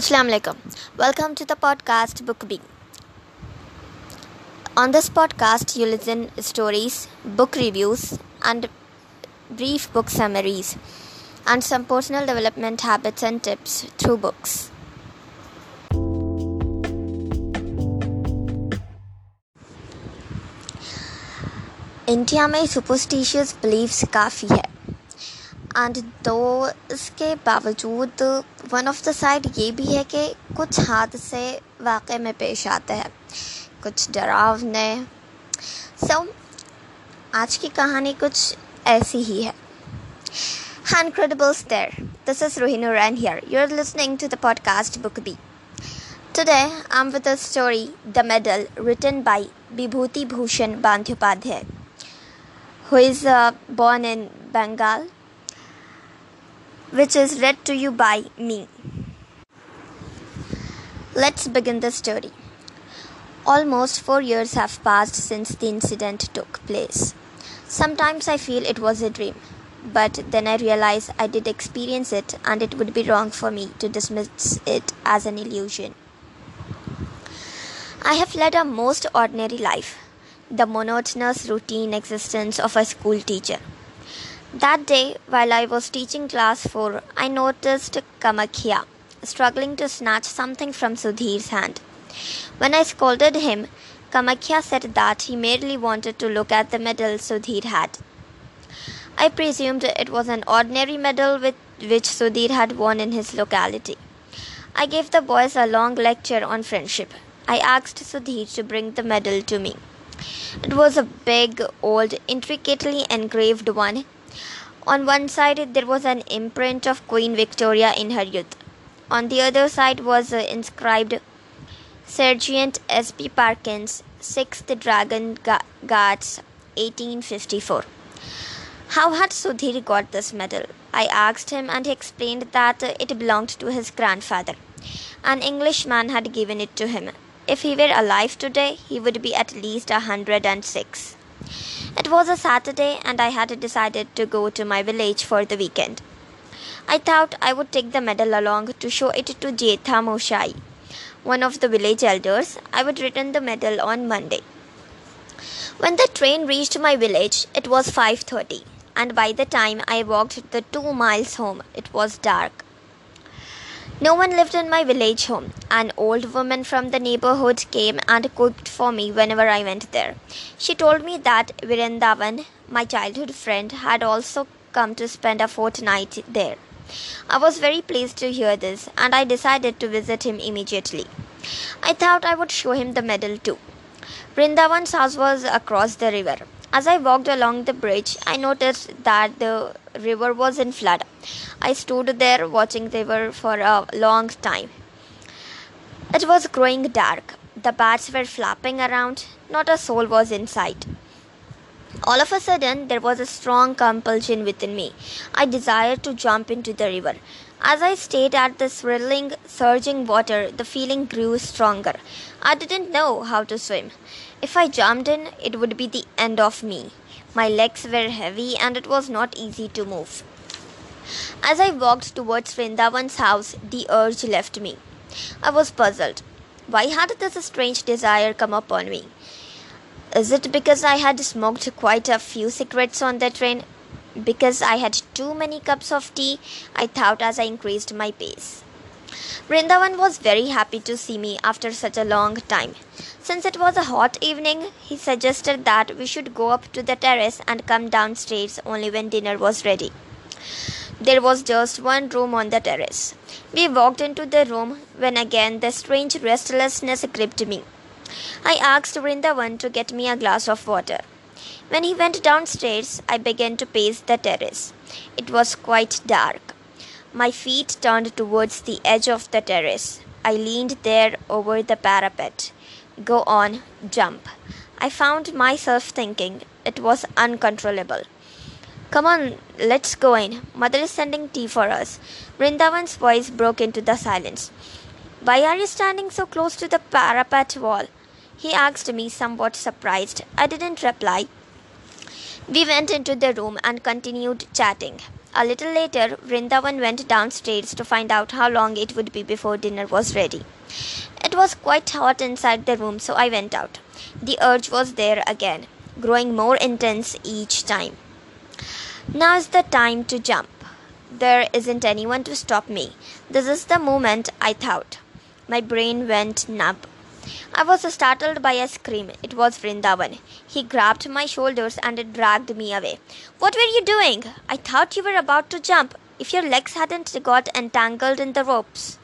Assalamu alaikum. Welcome to the podcast Book Bee. On this podcast, you listen stories, book reviews, and brief book summaries, and some personal development habits and tips through books. India में superstitious beliefs काफ़ी है and दो इसके बावजूद one of the side ये भी है कि कुछ हादसे वाक़ में पेश आते हैं। कुछ डरावने। सो so, आज की कहानी कुछ ऐसी ही है। Incredible stare this is Rohini Rane here you are listening to the podcast book B today I am with the story the medal written by Vibhuti Bhushan Bandyopadhyay who is born in Bengal which is read to you by me. Let's begin the story. Almost four years have passed since the incident took place. Sometimes I feel it was a dream, but then I realize I did experience it and it would be wrong for me to dismiss it as an illusion. I have led a most ordinary life, the monotonous routine existence of a school teacher. That day, while I was teaching class 4, I noticed Kamakhya struggling to snatch something from Sudhir's hand. When I scolded him, Kamakhya said that he merely wanted to look at the medal Sudhir had. I presumed it was an ordinary medal with which Sudhir had won in his locality. I gave the boys a long lecture on friendship. I asked Sudhir to bring the medal to me. It was a big, old, intricately engraved one on one side, there was an imprint of Queen Victoria in her youth. On the other side was uh, inscribed Sergeant S.P. Parkins, 6th Dragoon Guards, 1854. How had Sudhir got this medal? I asked him, and he explained that it belonged to his grandfather. An Englishman had given it to him. If he were alive today, he would be at least a hundred and six. It was a Saturday and I had decided to go to my village for the weekend. I thought I would take the medal along to show it to Jetha Moshai, one of the village elders. I would return the medal on Monday. When the train reached my village, it was 5:30, and by the time I walked the 2 miles home, it was dark. No one lived in my village home. An old woman from the neighborhood came and cooked for me whenever I went there. She told me that Vrindavan, my childhood friend, had also come to spend a fortnight there. I was very pleased to hear this, and I decided to visit him immediately. I thought I would show him the medal too. Vrindavan's house was across the river. As I walked along the bridge, I noticed that the river was in flood. I stood there watching the river for a long time. It was growing dark. The bats were flapping around. Not a soul was in sight. All of a sudden, there was a strong compulsion within me. I desired to jump into the river. As I stayed at the swirling, surging water, the feeling grew stronger. I didn't know how to swim. If I jumped in, it would be the end of me. My legs were heavy and it was not easy to move. As I walked towards Vrindavan's house, the urge left me. I was puzzled. Why had this strange desire come upon me? Is it because I had smoked quite a few cigarettes on the train? Because I had too many cups of tea? I thought as I increased my pace. Vrindavan was very happy to see me after such a long time. Since it was a hot evening, he suggested that we should go up to the terrace and come downstairs only when dinner was ready. There was just one room on the terrace. We walked into the room when again the strange restlessness gripped me. I asked Vrindavan to get me a glass of water. When he went downstairs, I began to pace the terrace. It was quite dark. My feet turned towards the edge of the terrace. I leaned there over the parapet. Go on, jump. I found myself thinking it was uncontrollable. Come on, let's go in. Mother is sending tea for us. Vrindavan's voice broke into the silence. Why are you standing so close to the parapet wall? He asked me, somewhat surprised. I didn't reply. We went into the room and continued chatting. A little later, Vrindavan went downstairs to find out how long it would be before dinner was ready. It was quite hot inside the room, so I went out. The urge was there again, growing more intense each time. Now's the time to jump. There isn't anyone to stop me. This is the moment, I thought. My brain went numb. I was startled by a scream. It was Vrindavan. He grabbed my shoulders and dragged me away. What were you doing? I thought you were about to jump. If your legs hadn't got entangled in the ropes.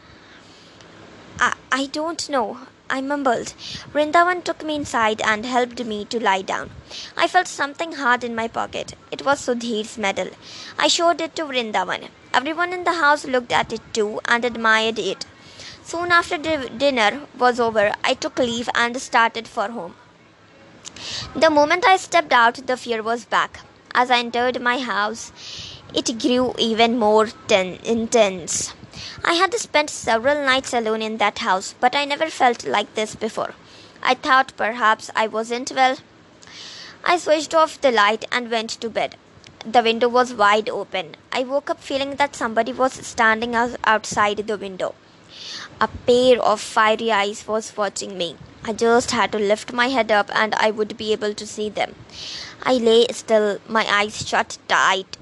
I, I don't know. I mumbled. Vrindavan took me inside and helped me to lie down. I felt something hard in my pocket. It was Sudhir's medal. I showed it to Vrindavan. Everyone in the house looked at it too and admired it. Soon after dinner was over, I took leave and started for home. The moment I stepped out, the fear was back. As I entered my house, it grew even more ten- intense. I had spent several nights alone in that house, but I never felt like this before. I thought perhaps I wasn't well. I switched off the light and went to bed. The window was wide open. I woke up feeling that somebody was standing outside the window. A pair of fiery eyes was watching me. I just had to lift my head up and I would be able to see them. I lay still, my eyes shut tight.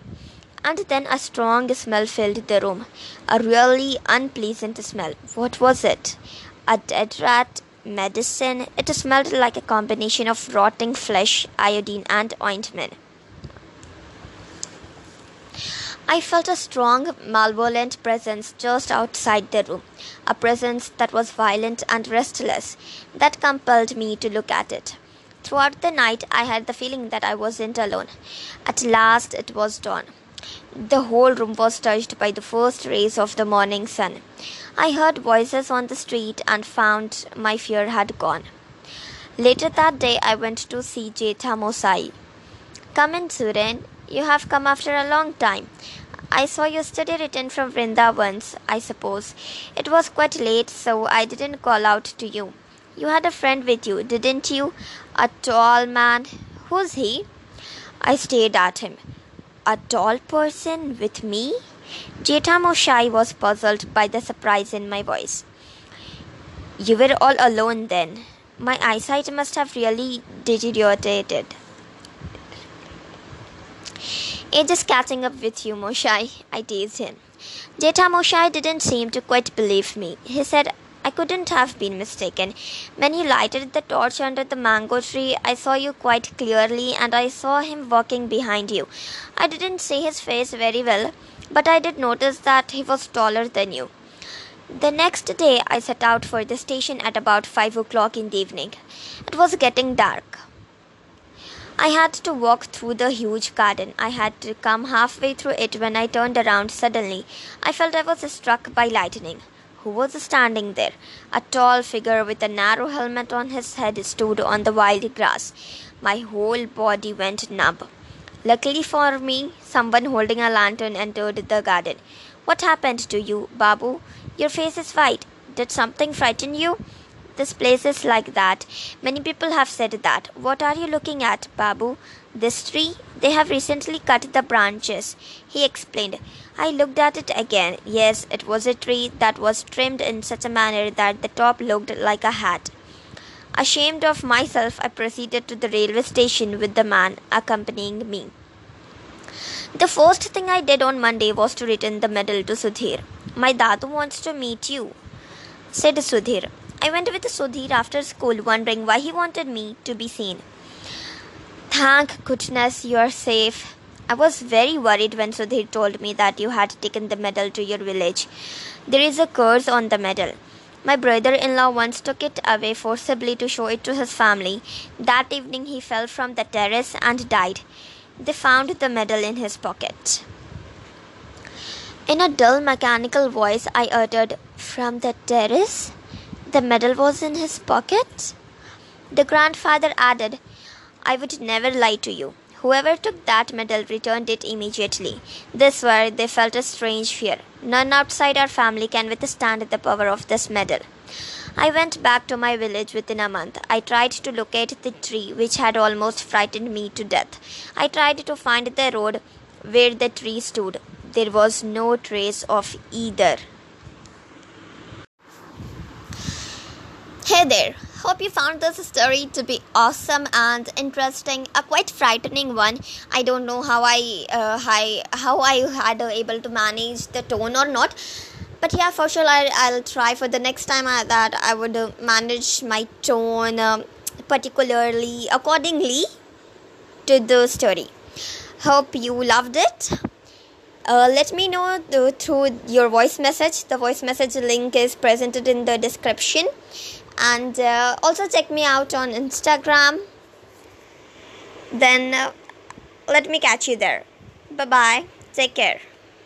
And then a strong smell filled the room. A really unpleasant smell. What was it? A dead rat? Medicine? It smelled like a combination of rotting flesh, iodine, and ointment. I felt a strong, malevolent presence just outside the room, a presence that was violent and restless, that compelled me to look at it. Throughout the night, I had the feeling that I wasn't alone. At last, it was dawn. The whole room was touched by the first rays of the morning sun. I heard voices on the street and found my fear had gone. Later that day, I went to see Jetha Moshai. Come in, Suren, you have come after a long time. I saw your study written from Vrindavan's, I suppose. It was quite late, so I didn't call out to you. You had a friend with you, didn't you? A tall man. Who's he? I stared at him. A tall person with me? Jetha was puzzled by the surprise in my voice. You were all alone then. My eyesight must have really deteriorated. Age is catching up with you, Moshai. I teased him. Jetha Moshai didn't seem to quite believe me. He said I couldn't have been mistaken. When you lighted the torch under the mango tree, I saw you quite clearly and I saw him walking behind you. I didn't see his face very well, but I did notice that he was taller than you. The next day, I set out for the station at about five o'clock in the evening. It was getting dark. I had to walk through the huge garden. I had to come halfway through it when I turned around suddenly. I felt I was struck by lightning. Who was standing there? A tall figure with a narrow helmet on his head stood on the wild grass. My whole body went numb. Luckily for me, someone holding a lantern entered the garden. What happened to you, Babu? Your face is white. Did something frighten you? This place is like that. Many people have said that. What are you looking at, Babu? This tree? They have recently cut the branches. He explained. I looked at it again. Yes, it was a tree that was trimmed in such a manner that the top looked like a hat. Ashamed of myself, I proceeded to the railway station with the man accompanying me. The first thing I did on Monday was to return the medal to Sudhir. My Dadu wants to meet you, said Sudhir. I went with Sudhir after school, wondering why he wanted me to be seen. Thank goodness you are safe. I was very worried when Sudhir told me that you had taken the medal to your village. There is a curse on the medal. My brother in law once took it away forcibly to show it to his family. That evening he fell from the terrace and died. They found the medal in his pocket. In a dull mechanical voice, I uttered, From the terrace? The medal was in his pocket? The grandfather added, I would never lie to you. Whoever took that medal returned it immediately. This why they felt a strange fear. None outside our family can withstand the power of this medal. I went back to my village within a month. I tried to locate the tree which had almost frightened me to death. I tried to find the road where the tree stood. there was no trace of either. Hey there, hope you found this story to be awesome and interesting, a quite frightening one. I don't know how I, uh, I how I had uh, able to manage the tone or not, but yeah, for sure I, I'll try for the next time I, that I would uh, manage my tone um, particularly accordingly to the story. Hope you loved it. Uh, let me know through your voice message. The voice message link is presented in the description and uh, also check me out on Instagram. Then uh, let me catch you there. Bye bye. Take care.